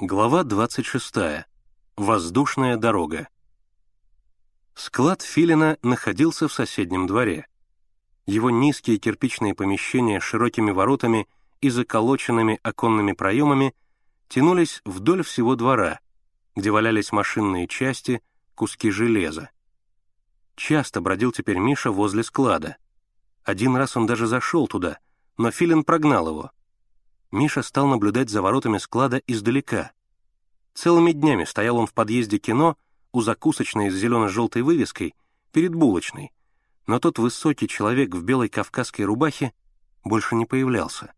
Глава 26. Воздушная дорога. Склад Филина находился в соседнем дворе. Его низкие кирпичные помещения с широкими воротами и заколоченными оконными проемами тянулись вдоль всего двора, где валялись машинные части, куски железа. Часто бродил теперь Миша возле склада. Один раз он даже зашел туда, но Филин прогнал его — Миша стал наблюдать за воротами склада издалека. Целыми днями стоял он в подъезде кино у закусочной с зелено-желтой вывеской перед булочной, но тот высокий человек в белой кавказской рубахе больше не появлялся.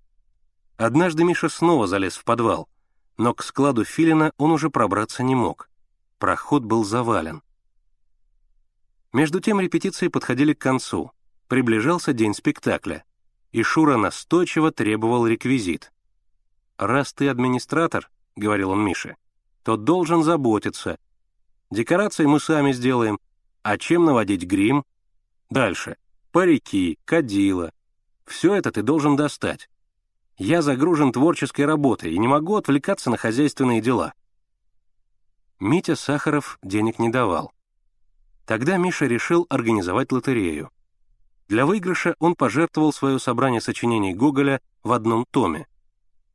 Однажды Миша снова залез в подвал, но к складу Филина он уже пробраться не мог. Проход был завален. Между тем репетиции подходили к концу. Приближался день спектакля, и Шура настойчиво требовал реквизит. «Раз ты администратор», — говорил он Мише, — «то должен заботиться. Декорации мы сами сделаем. А чем наводить грим? Дальше. Парики, кадила. Все это ты должен достать. Я загружен творческой работой и не могу отвлекаться на хозяйственные дела». Митя Сахаров денег не давал. Тогда Миша решил организовать лотерею. Для выигрыша он пожертвовал свое собрание сочинений Гоголя в одном томе.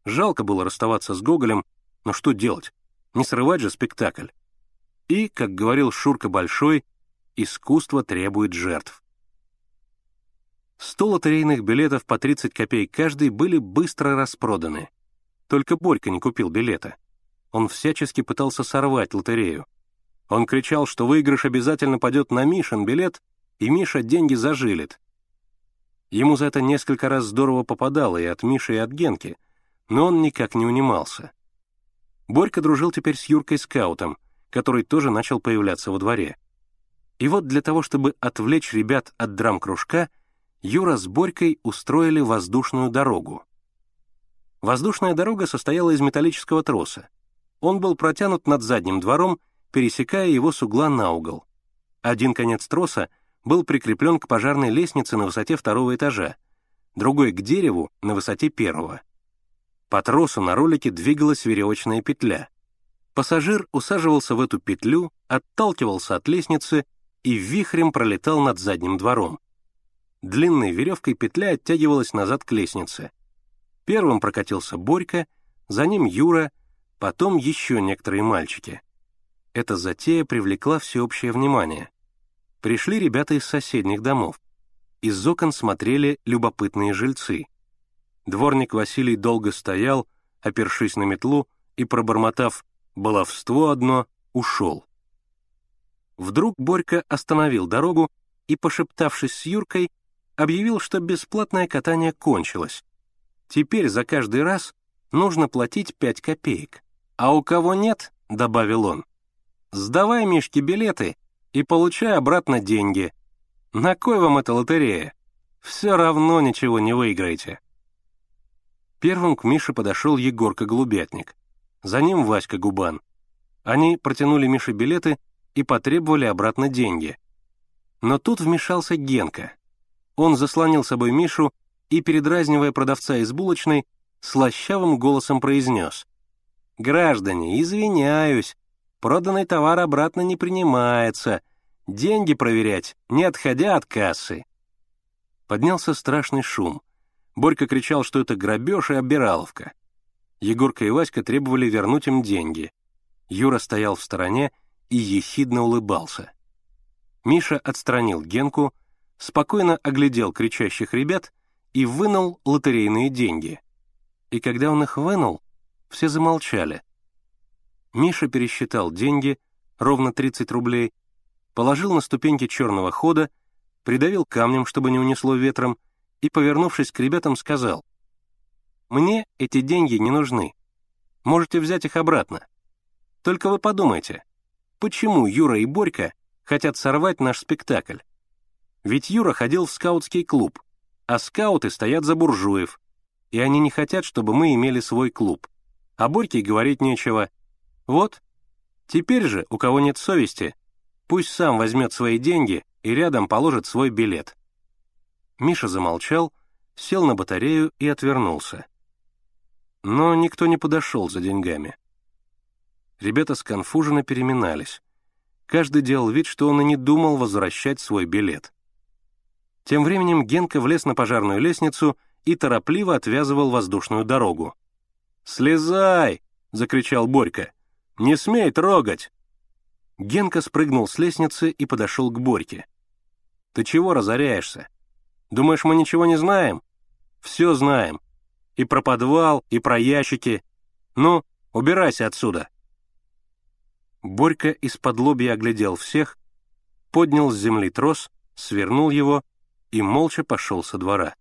Жалко было расставаться с Гоголем, но что делать? Не срывать же спектакль. И, как говорил Шурка Большой, искусство требует жертв. Сто лотерейных билетов по 30 копеек каждый были быстро распроданы. Только Борька не купил билета. Он всячески пытался сорвать лотерею. Он кричал, что выигрыш обязательно пойдет на Мишин билет, и Миша деньги зажилит. Ему за это несколько раз здорово попадало и от Миши, и от Генки, но он никак не унимался. Борька дружил теперь с Юркой-скаутом, который тоже начал появляться во дворе. И вот для того, чтобы отвлечь ребят от драм-кружка, Юра с Борькой устроили воздушную дорогу. Воздушная дорога состояла из металлического троса. Он был протянут над задним двором, пересекая его с угла на угол. Один конец троса был прикреплен к пожарной лестнице на высоте второго этажа, другой — к дереву на высоте первого — по тросу на ролике двигалась веревочная петля. Пассажир усаживался в эту петлю, отталкивался от лестницы и вихрем пролетал над задним двором. Длинной веревкой петля оттягивалась назад к лестнице. Первым прокатился Борька, за ним Юра, потом еще некоторые мальчики. Эта затея привлекла всеобщее внимание. Пришли ребята из соседних домов. Из окон смотрели любопытные жильцы — Дворник Василий долго стоял, опершись на метлу, и, пробормотав «баловство одно», ушел. Вдруг Борька остановил дорогу и, пошептавшись с Юркой, объявил, что бесплатное катание кончилось. Теперь за каждый раз нужно платить пять копеек. А у кого нет, — добавил он, — сдавай Мишке билеты и получай обратно деньги. На кой вам эта лотерея? Все равно ничего не выиграете. Первым к Мише подошел Егорка-голубятник. За ним Васька Губан. Они протянули Мише билеты и потребовали обратно деньги. Но тут вмешался Генка. Он заслонил собой Мишу и, передразнивая продавца из булочной, слащавым голосом произнес. «Граждане, извиняюсь, проданный товар обратно не принимается, деньги проверять, не отходя от кассы». Поднялся страшный шум. Борька кричал, что это грабеж и обираловка. Егорка и Васька требовали вернуть им деньги. Юра стоял в стороне и ехидно улыбался. Миша отстранил Генку, спокойно оглядел кричащих ребят и вынул лотерейные деньги. И когда он их вынул, все замолчали. Миша пересчитал деньги, ровно 30 рублей, положил на ступеньки черного хода, придавил камнем, чтобы не унесло ветром, и, повернувшись к ребятам, сказал, «Мне эти деньги не нужны. Можете взять их обратно. Только вы подумайте, почему Юра и Борька хотят сорвать наш спектакль? Ведь Юра ходил в скаутский клуб, а скауты стоят за буржуев, и они не хотят, чтобы мы имели свой клуб. А Борьке говорить нечего. Вот, теперь же, у кого нет совести, пусть сам возьмет свои деньги и рядом положит свой билет». Миша замолчал, сел на батарею и отвернулся. Но никто не подошел за деньгами. Ребята сконфуженно переминались. Каждый делал вид, что он и не думал возвращать свой билет. Тем временем Генка влез на пожарную лестницу и торопливо отвязывал воздушную дорогу. «Слезай!» — закричал Борька. «Не смей трогать!» Генка спрыгнул с лестницы и подошел к Борьке. «Ты чего разоряешься? Думаешь, мы ничего не знаем? Все знаем. И про подвал, и про ящики. Ну, убирайся отсюда!» Борька из-под лобья оглядел всех, поднял с земли трос, свернул его и молча пошел со двора.